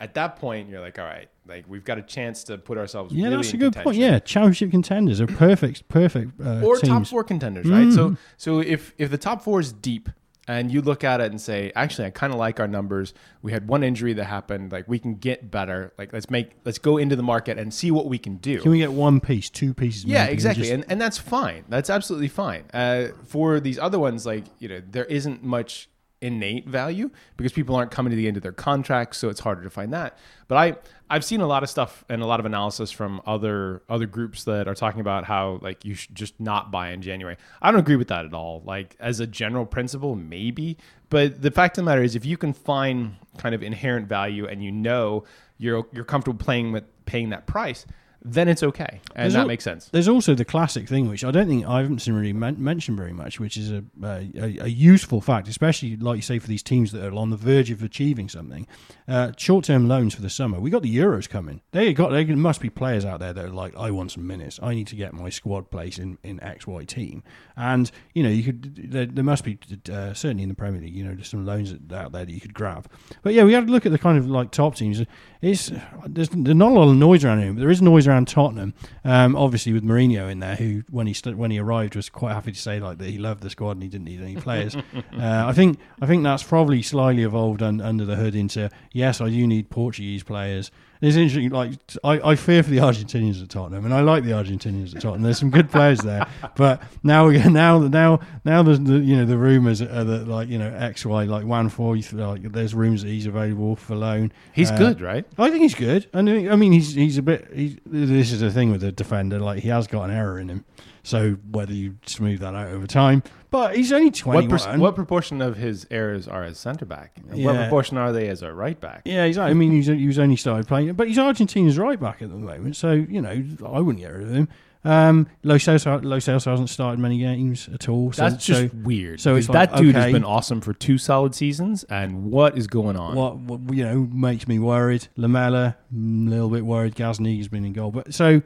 At that point, you're like, all right, like we've got a chance to put ourselves. Yeah, really that's a in good point. Yeah, championship contenders are perfect, perfect. Uh, or top four contenders, right? So Mhm. so if if the top four is deep and you look at it and say, actually, I kind of like our numbers. We had one injury that happened. Like we can get better. Like let's make let's go into the market and see what we can do. Can we get one piece, two pieces? yeah, maybe, and exactly, just- and and that's fine. That's absolutely fine. Uh, for these other ones, like you know, there isn't much innate value because people aren't coming to the end of their contracts, so it's harder to find that. But I I've seen a lot of stuff and a lot of analysis from other other groups that are talking about how like you should just not buy in January. I don't agree with that at all. Like as a general principle, maybe, but the fact of the matter is, if you can find kind of inherent value and you know you're you're comfortable playing with paying that price, then it's okay, and There's that al- makes sense. There's also the classic thing, which I don't think I haven't seen really men- mentioned very much, which is a, a, a a useful fact, especially like you say for these teams that are on the verge of achieving something. Uh, short-term loans for the summer. We got the Euros coming. They got there must be players out there that are like, I want some minutes. I need to get my squad place in in X Y team. And you know, you could there, there must be uh, certainly in the Premier League, you know, there's some loans out there that you could grab. But yeah, we had to look at the kind of like top teams. It's there's, there's not a lot of noise around here, but there is noise around Tottenham. Um, obviously with Mourinho in there, who when he st- when he arrived was quite happy to say like that he loved the squad and he didn't need any players. uh, I think I think that's probably slightly evolved un- under the hood into yes, I do need Portuguese players. It's interesting. Like I, I fear for the Argentinians at Tottenham, and I like the Argentinians at Tottenham. There's some good players there, but now now now now there's the you know the rumours are that like you know X Y like one four like there's rumours that he's available for loan. He's Uh, good, right? I think he's good, and I mean he's he's a bit. He's, this is the thing with the defender; like he has got an error in him. So whether you smooth that out over time, but he's only twenty What, per- what proportion of his errors are as centre back? And What proportion are they as a right back? Yeah, he's. I mean, he's, he's only started playing, but he's Argentina's right back at the moment. So you know, I wouldn't get rid of him. Um, Lo Celso, hasn't started many games at all. So, That's just so weird. so it's that dude okay. has been awesome for two solid seasons, and what is going on? what, what you know makes me worried. Lamela, mm, a little bit worried. Gazni's been in goal, but so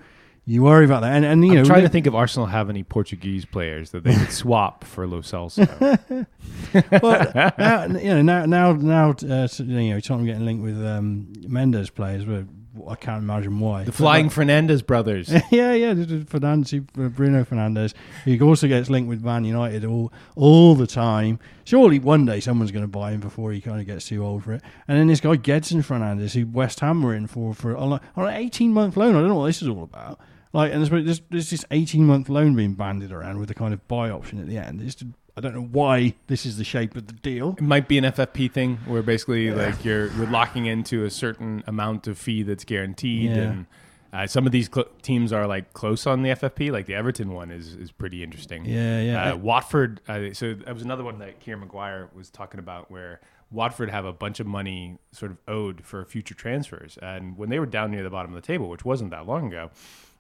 you worry about that. And, and you I'm know, trying to think if Arsenal have any Portuguese players that they could swap for Lo Celso. but now, you know, now, now, now, uh, you know, Tottenham getting linked with um, Mendes players, but I can't imagine why. the Flying Fernandes brothers. yeah, yeah, Fernandes, Bruno Fernandes, who also gets linked with Man United all all the time. Surely one day someone's going to buy him before he kind of gets too old for it. And then this guy Gedson Fernandes, who West Ham were in for for on, a, on an eighteen month loan. I don't know what this is all about. Like, and there's, there's, there's this eighteen month loan being banded around with a kind of buy option at the end. It's, I don't know why this is the shape of the deal. It might be an FFP thing where basically like you're you're locking into a certain amount of fee that's guaranteed, Yeah. and uh, some of these cl- teams are like close on the FFP. Like the Everton one is is pretty interesting. Yeah, yeah. Uh, Watford. Uh, so that was another one that Kieran Maguire was talking about, where Watford have a bunch of money sort of owed for future transfers, and when they were down near the bottom of the table, which wasn't that long ago.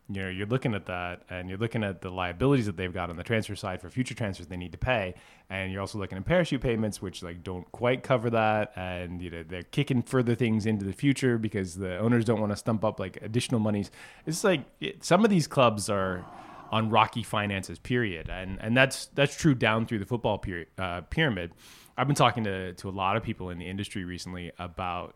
You know, you're looking at that, and you're looking at the liabilities that they've got on the transfer side for future transfers they need to pay, and you're also looking at parachute payments, which like don't quite cover that, and you know they're kicking further things into the future because the owners don't want to stump up like additional monies. It's like it, some of these clubs are on rocky finances period. And and that's that's true down through the football period, uh, pyramid. I've been talking to to a lot of people in the industry recently about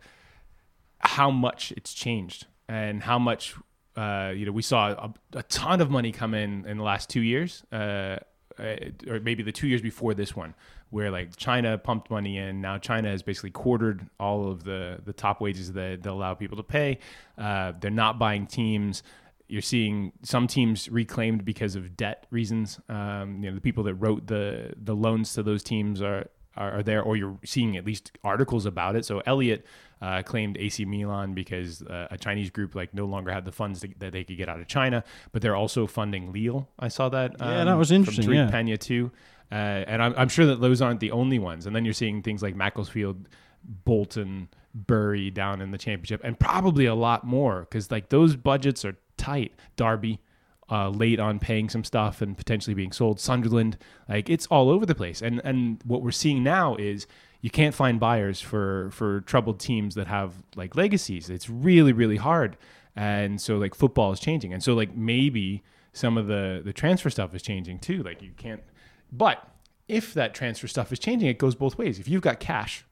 how much it's changed and how much uh, you know we saw a, a ton of money come in in the last two years uh, uh, or maybe the two years before this one where like china pumped money in. Now china has basically quartered all of the the top wages that they allow people to pay. Uh, they're not buying teams. You're seeing some teams reclaimed because of debt reasons. Um, you know, the people that wrote the the loans to those teams are are, there, or you're seeing at least articles about it. So Elliott uh, claimed AC Milan because uh, a Chinese group like no longer had the funds to, that they could get out of China, but they're also funding Lille. I saw that. um, Yeah, that was interesting, From Tariq yeah. Pena too, uh, and I'm, I'm sure that those aren't the only ones. And then you're seeing things like Macclesfield, Bolton, Bury down in the championship, and probably a lot more because like those budgets are tight. Derby. Uh, late on paying some stuff and potentially being sold. Sunderland, like it's all over the place. And and what we're seeing now is you can't find buyers for for troubled teams that have like legacies. It's really really hard. And so like football is changing. And so like maybe some of the the transfer stuff is changing too. Like you can't. But if that transfer stuff is changing, it goes both ways. If you've got cash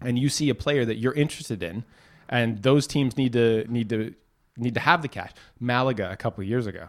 and you see a player that you're interested in, and those teams need to need to need to have the cash. Malaga a couple of years ago,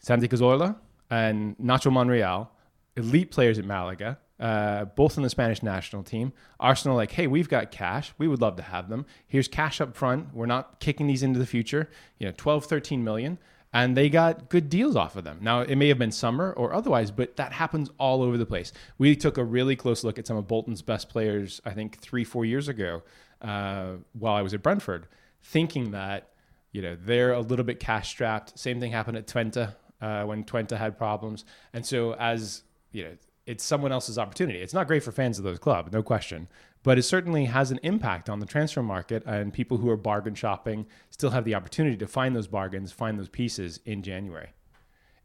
Santi Cazorla and Nacho Monreal, elite players at Malaga, uh, both on the Spanish national team. Arsenal like, hey, we've got cash. We would love to have them. Here's cash up front. We're not kicking these into the future. You know, 12, 13 million. And they got good deals off of them. Now, it may have been summer or otherwise, but that happens all over the place. We took a really close look at some of Bolton's best players, I think three, four years ago, uh, while I was at Brentford, thinking that you know they're a little bit cash strapped. Same thing happened at Twente uh, when Twente had problems, and so as you know, it's someone else's opportunity. It's not great for fans of those clubs, no question, but it certainly has an impact on the transfer market, and people who are bargain shopping still have the opportunity to find those bargains, find those pieces in January.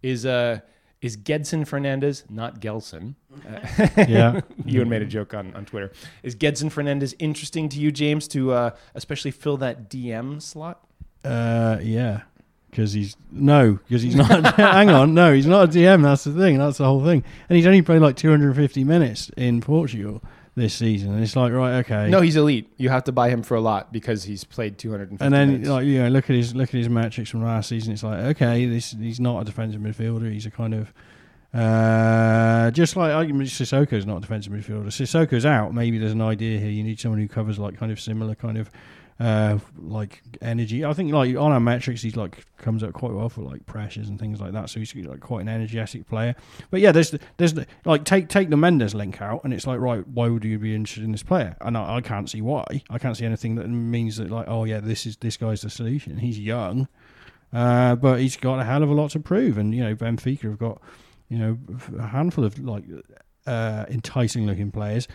Is uh is Gedson Fernandes not Gelson? Uh, Yeah. you had made a joke on, on Twitter. Is Gedson Fernandes interesting to you, James, to uh, especially fill that DM slot? Uh, yeah, because he's no, because he's not. hang on, no, he's not a DM. That's the thing. That's the whole thing. And he's only played like 250 minutes in Portugal. this season, and it's like right, okay, No, he's elite. You have to buy him for a lot because he's played 250 and then minutes. like you know, look at his look at his metrics from last season. It's like okay, this he's not a defensive midfielder. He's a kind of uh, just like I mean, Sissoko's not a defensive midfielder. Sissoko's out. Maybe there's an idea here. You need someone who covers like kind of similar kind of uh, like energy. I think like on our metrics, he's like comes up quite well for like pressures and things like that. So he's like quite an energetic player. But yeah, there's there's like take take the Mendes link out, and it's like right, why would you be interested in this player? And I, I can't see why. I can't see anything that means that like oh yeah, this is this guy's the solution. He's young, uh, but he's got a hell of a lot to prove. And you know Benfica have got you know a handful of like uh, enticing looking players.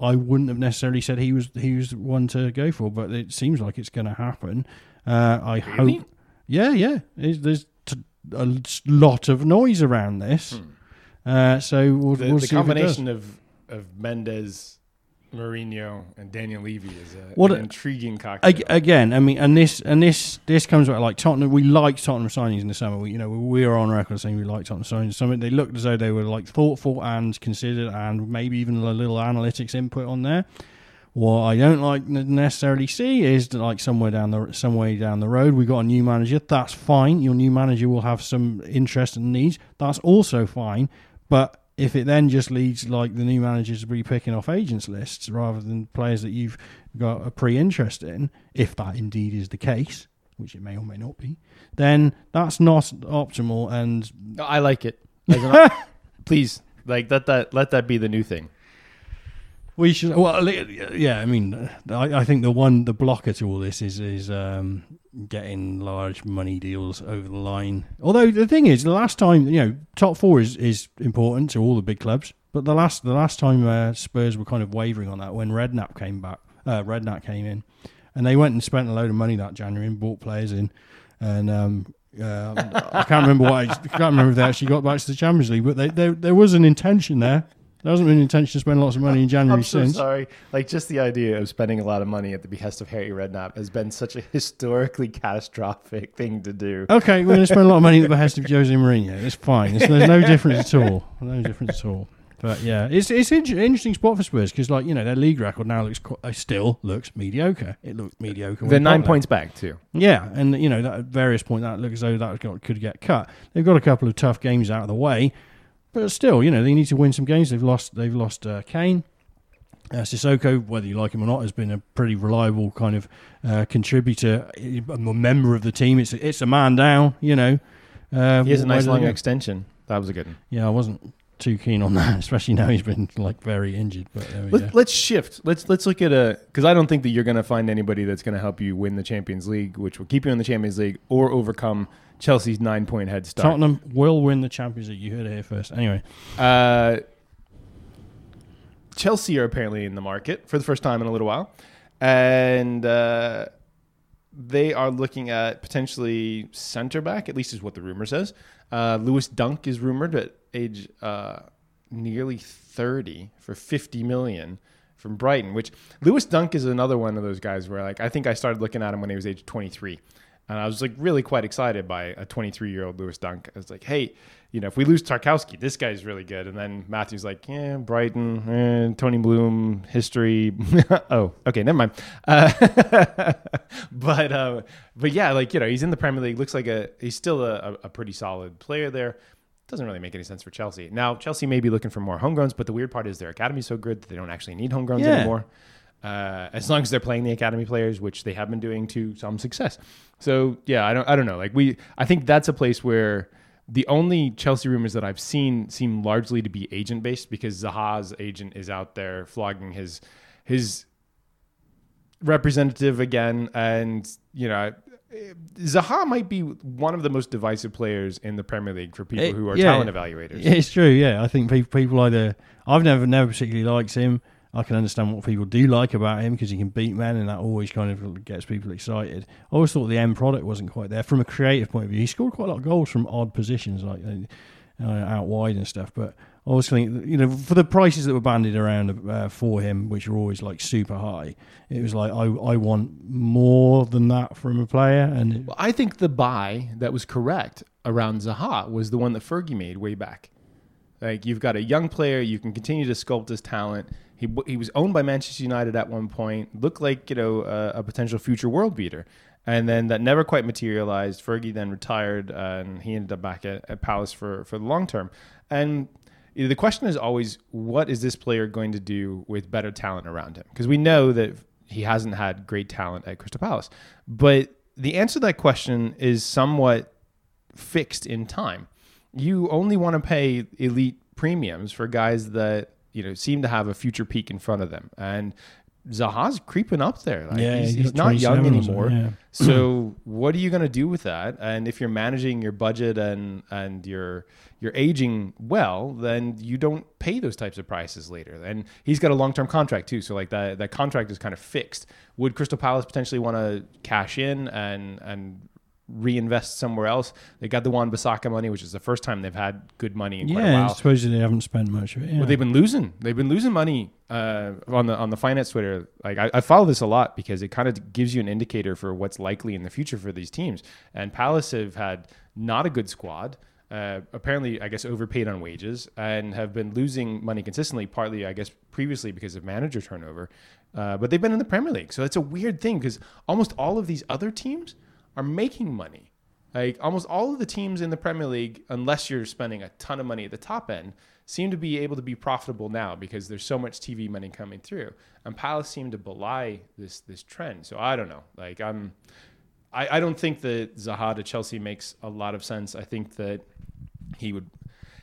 I wouldn't have necessarily said he was he was one to go for, but it seems like it's going to happen. Uh, I Really? hope. Yeah, yeah. It's, there's t- a lot of noise around this, uh, so we'll, the we'll the see if it does. combination of of Mendes, Mourinho, and Daniel Levy is a, What an a- intriguing cocktail. Again, I mean, and this and this this comes back like Tottenham. We liked Tottenham signings in the summer. We, you know, we were on record saying we liked Tottenham signings. in the summer. They looked as though they were like thoughtful and considered, and maybe even a little analytics input on there. What I don't like necessarily see is that like somewhere down the some way down the road, we got a new manager. That's fine. Your new manager will have some interest and needs. That's also fine. But if it then just leads like the new managers to be picking off agents lists rather than players that you've got a pre-interest in, if that indeed is the case, which it may or may not be, then that's not optimal. And I like it. As an Please, like let that let that be the new thing. We should. Well, yeah. I mean, I, I think the one the blocker to all this is is um, getting large money deals over the line. Although the thing is, the last time you know, top four is, is important to all the big clubs. But the last the last time uh, Spurs were kind of wavering on that when Redknapp came back, uh, Redknapp came in, and they went and spent a load of money that January and bought players in, and um, uh, I can't remember why. I can't remember if they actually got back to the Champions League, but they, there there was an intention there. There hasn't been intention to spend lots of money in January I'm so since. sorry. Like just the idea of spending a lot of money at the behest of Harry Redknapp has been such a historically catastrophic thing to do. Okay, we're going to spend a lot of money at the behest of Jose Mourinho. It's fine. It's, there's no difference at all. No difference at all. But yeah, it's it's an interesting spot for Spurs because like you know their league record now looks qu- uh, still looks mediocre. It looked mediocre. They're nine got there. points back too. Yeah, and you know that at various point that looks as though that got, could get cut. They've got a couple of tough games out of the way, but still, you know they need to win some games. They've lost. They've lost uh, Kane. Uh, Sissoko, whether you like him or not, has been a pretty reliable kind of uh, contributor, a member of the team. It's a, it's a man down, you know. Uh, He has a nice long extension. That was a good one. Yeah, I wasn't too keen on that, especially now he's been like very injured. But there we go. Let, let's shift. Let's let's look at a because I don't think that you're going to find anybody that's going to help you win the Champions League, which will keep you in the Champions League or overcome Chelsea's nine point head start. Tottenham will win the Champions League. You heard it here first. Anyway, Uh, Chelsea are apparently in the market for the first time in a little while, and uh, they are looking at potentially center back. At least is what the rumor says. Uh, Lewis Dunk is rumored at age uh, nearly thirty for fifty million from Brighton. Which Lewis Dunk is another one of those guys where like I think I started looking at him when he was age twenty three. And I was like really quite excited by a 23 year old Lewis Dunk. I was like, hey, you know, if we lose Tarkowski, this guy's really good. And then Matthew's like, yeah, Brighton, eh, Tony Bloom, history. oh, okay, never mind. Uh, but uh, but yeah, like you know, he's in the Premier League. Looks like a he's still a, a pretty solid player there. Doesn't really make any sense for Chelsea. Now Chelsea may be looking for more homegrowns, but the weird part is their academy's so good that they don't actually need homegrowns Yeah. anymore. Uh, as long as they're playing the academy players, which they have been doing to some success. So yeah, I don't I don't know. Like we, I think that's a place where the only Chelsea rumors that I've seen seem largely to be agent based because Zaha's agent is out there flogging his his representative again, and you know. Zaha might be one of the most divisive players in the Premier League for people It- who are yeah. talent evaluators. It's true, yeah. I think people, people either I've never never particularly liked him. I can understand what people do like about him because he can beat men, and that always kind of gets people excited. I always thought the end product wasn't quite there from a creative point of view. He scored quite a lot of goals from odd positions, like uh, out wide and stuff. But I always think, you know, for the prices that were bandied around uh, for him, which are always like super high, it was like I I want more than that from a player, and I think the buy that was correct around Zaha was the one that Fergie made way back. Like you've got a young player, you can continue to sculpt his talent. He he was owned by Manchester United at one point, looked like you know a, a potential future world beater, and then that never quite materialized. Fergie then retired, uh, and he ended up back at, at Palace for for the long term. And the question is always, what is this player going to do with better talent around him? Because we know that he hasn't had great talent at Crystal Palace, but the answer to that question is somewhat fixed in time. You only want to pay elite premiums for guys that you know seem to have a future peak in front of them, and Zaha's creeping up there. Like, yeah, he's, he's he's not young 27 or so, anymore. yeah. So what are you going to do with that? And if you're managing your budget and and you're you're aging well, then you don't pay those types of prices later. And he's got a long term contract too, so like that that contract is kind of fixed. Would Crystal Palace potentially want to cash in and and reinvest somewhere else? They got the Wan-Bissaka money, which is the first time they've had good money in quite a Yeah, while. supposedly they haven't spent much of it. Yeah. Well, they've been losing. They've been losing money uh, on the on the finance Twitter. Like I, I follow this a lot because it kind of gives you an indicator for what's likely in the future for these teams. And Palace have had not a good squad. Uh, apparently, I guess overpaid on wages and have been losing money consistently. Partly, I guess, previously because of manager turnover. Uh, but they've been in the Premier League, so it's a weird thing because almost all of these other teams are making money. Like almost all of the teams in the Premier League, unless you're spending a ton of money at the top end, seem to be able to be profitable now because there's so much TV money coming through. And Palace seem to belie this this trend. So I don't know. Like I'm, I, I don't think that Zaha to Chelsea makes a lot of sense. I think that he would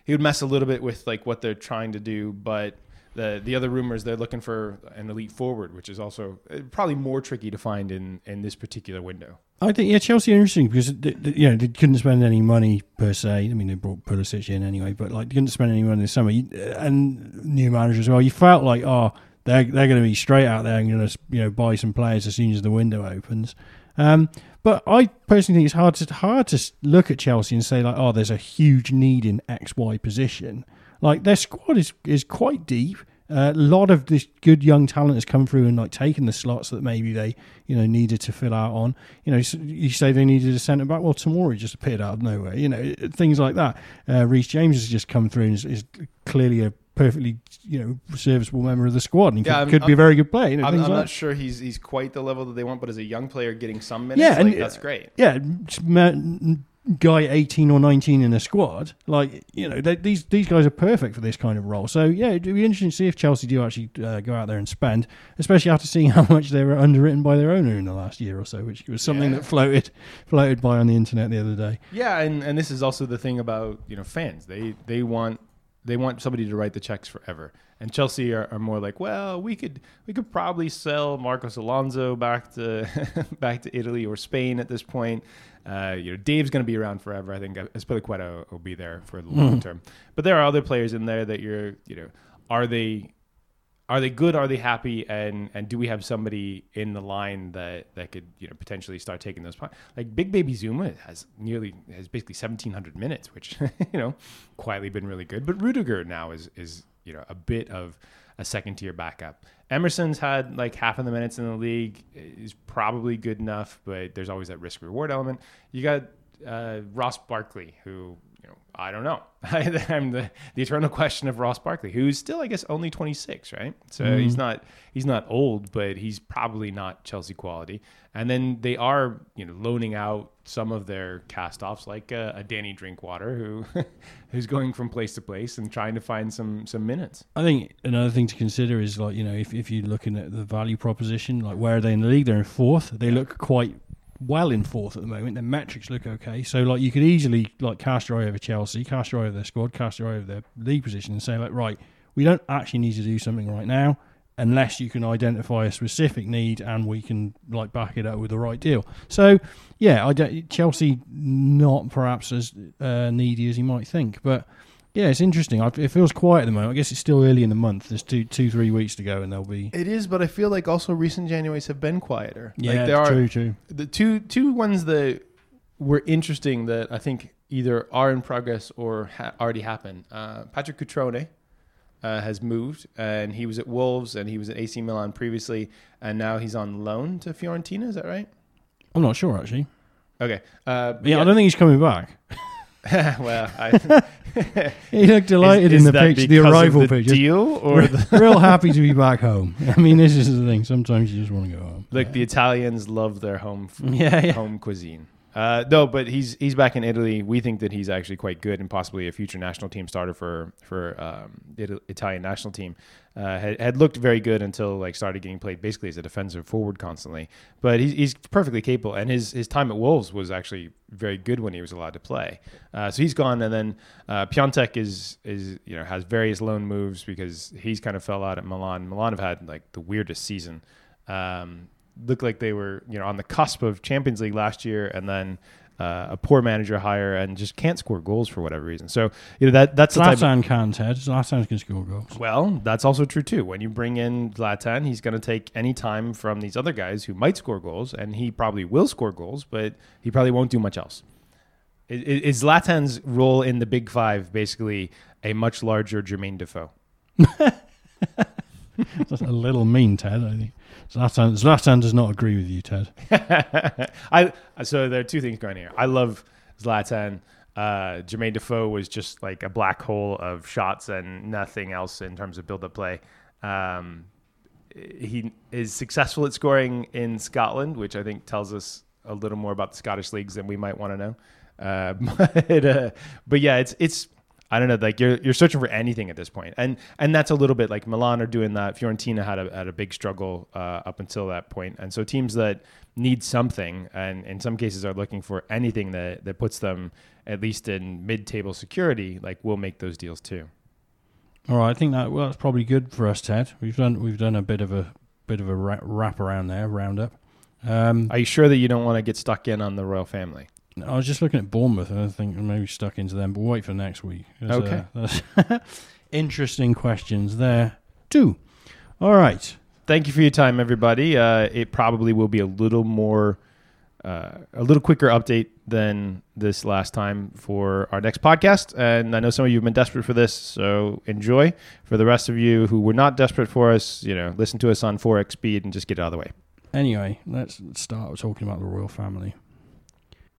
he would mess a little bit with like what they're trying to do, but. The, the other rumors they're looking for an elite forward, which is also uh, probably more tricky to find in, in this particular window. I think yeah, Chelsea are interesting because they, they- you know they couldn't spend any money per se. I mean, they brought Pulisic in anyway, but like they couldn't spend any money this summer. You- And new manager as well. You felt like oh they're they're going to be straight out there and going to you know buy some players as soon as the window opens. Um, but I personally think it's hard to hard to look at Chelsea and say like oh there's a huge need in X Y position. Like their squad is is quite deep. Uh, a lot of this good young talent has come through and like taken the slots that maybe they you know needed to fill out on. You know, you say they needed a centre back. Well, Tomori just appeared out of nowhere. You know, things like that. Uh, Reece James has just come through and is, is clearly a perfectly you know serviceable member of the squad and Yeah, could, I'm- could be a very good player. You know, I'm, I'm like not sure he's he's quite the level that they want, but as a young player getting some minutes, Yeah, and- that's great. yeah, guy eighteen or nineteen in a squad, like you know, they, these these guys are perfect for this kind of role. So yeah, it'd be interesting to see if Chelsea do actually uh, go out there and spend, especially after seeing how much they were underwritten by their owner in the last year or so, which was something Yeah. that floated floated by on the internet the other day. Yeah, and, and this is also the thing about you know fans. They they want they want somebody to write the checks forever. And Chelsea are, are more like, well, we could we could probably sell Marcos Alonso back to back to Italy or Spain at this point. Uh, you know, Dave's going to be around forever. I think Azpilicueta will be there for the long term. But there are other players in there that you're, you know, are they are they good? Are they happy? And and do we have somebody in the line that that could you know potentially start taking those? po- Like Big Baby Zouma has nearly has basically seventeen hundred minutes, which you know quietly been really good. But Rudiger now is is you know a bit of a second tier backup. Emerson's had like half of the minutes in the league is probably good enough, but there's always that risk reward element. You got uh, Ross Barkley, who know I don't know. I'm the the eternal question of Ross Barkley, who's still I guess only 26, right? So he's not he's not old, but he's probably not Chelsea quality. And then they are you know loaning out some of their cast offs, like uh, a Danny Drinkwater, who who's going from place to place and trying to find some some minutes. I think another thing to consider is like you know if, if you're looking at the value proposition, like where are they in the league? They're in fourth. They look quite well in fourth at the moment. Their metrics look okay. So like you could easily like cast your eye over Chelsea, cast your eye over their squad, cast your eye over their league position, and say like right, we don't actually need to do something right now unless you can identify a specific need and we can like back it up with the right deal. So yeah, I don't, Chelsea not perhaps as uh, needy as you might think, but. Yeah, it's interesting. I- It feels quiet at the moment. I guess it's still early in the month. There's two, two, three weeks to go, and there'll be. It is, but I feel like also recent Januaries have been quieter. Yeah, like there are true, true. the two two ones that were interesting that I think either are in progress or ha- already happened. Uh, Patrick Cutrone uh, has moved, and he was at Wolves, and he was at AC Milan previously, and now he's on loan to Fiorentina. Is that right? I'm not sure actually. Okay. Uh, but Yeah, I don't think he's coming back. well, I, He looked delighted is in the picture, the arrival the picture. deal, or the, Real happy to be back home. I mean, this is the thing. Sometimes you just want to go home. like the Italians love their home food. yeah, yeah. home cuisine. Uh, no, but he's he's back in Italy. We think that he's actually quite good and possibly a future national team starter for for um, the Italian national team. Uh, had, had looked very good until like started getting played basically as a defensive forward constantly. But he's, he's perfectly capable, and his his time at Wolves was actually very good when he was allowed to play. Uh, so he's gone, and then uh, Piątek is is you know has various loan moves because he's kind of fell out at Milan. Milan have had like the weirdest season. Um, looked like they were you know on the cusp of Champions League last year, and then uh, a poor manager hire and just can't score goals for whatever reason. So you know that that's the type. Of, Zlatan can, Ted. Zlatan can score goals. well, that's also true too. When you bring in Zlatan, he's going to take any time from these other guys who might score goals, and he probably will score goals, but he probably won't do much else. I- i- Is Zlatan's role in the Big Five basically a much larger Jermaine Defoe? That's a little mean, Ted. I think Zlatan, Zlatan does not agree with you, Ted. I so there are two things going here. I love Zlatan. Uh, Jermaine Defoe was just like a black hole of shots and nothing else in terms of build-up play. Um, he is successful at scoring in Scotland, which I think tells us a little more about the Scottish leagues than we might want to know. Uh, but, uh, but yeah, it's it's I don't know, like you're you're searching for anything at this point, and and that's a little bit like Milan are doing that. Fiorentina had a had a big struggle uh, up until that point, and so teams that need something, and in some cases are looking for anything that that puts them at least in mid-table security, like we'll make those deals too. All right, I think that well, that's probably good for us, Ted. We've done we've done a bit of a bit of a wrap around there, roundup. Um, Are you sure that you don't want to get stuck in on the royal family? I was just looking at Bournemouth, and I think maybe stuck into them, but we'll wait for next week. Okay. uh, interesting questions there too. All right. thank you for your time, everybody. Uh, it probably will be a little more, uh, a little quicker update than this last time for our next podcast. And I know some of you have been desperate for this, so enjoy. For the rest of you who were not desperate for us, you know, listen to us on 4x speed and just get out of the way. Anyway, let's start talking about the royal family.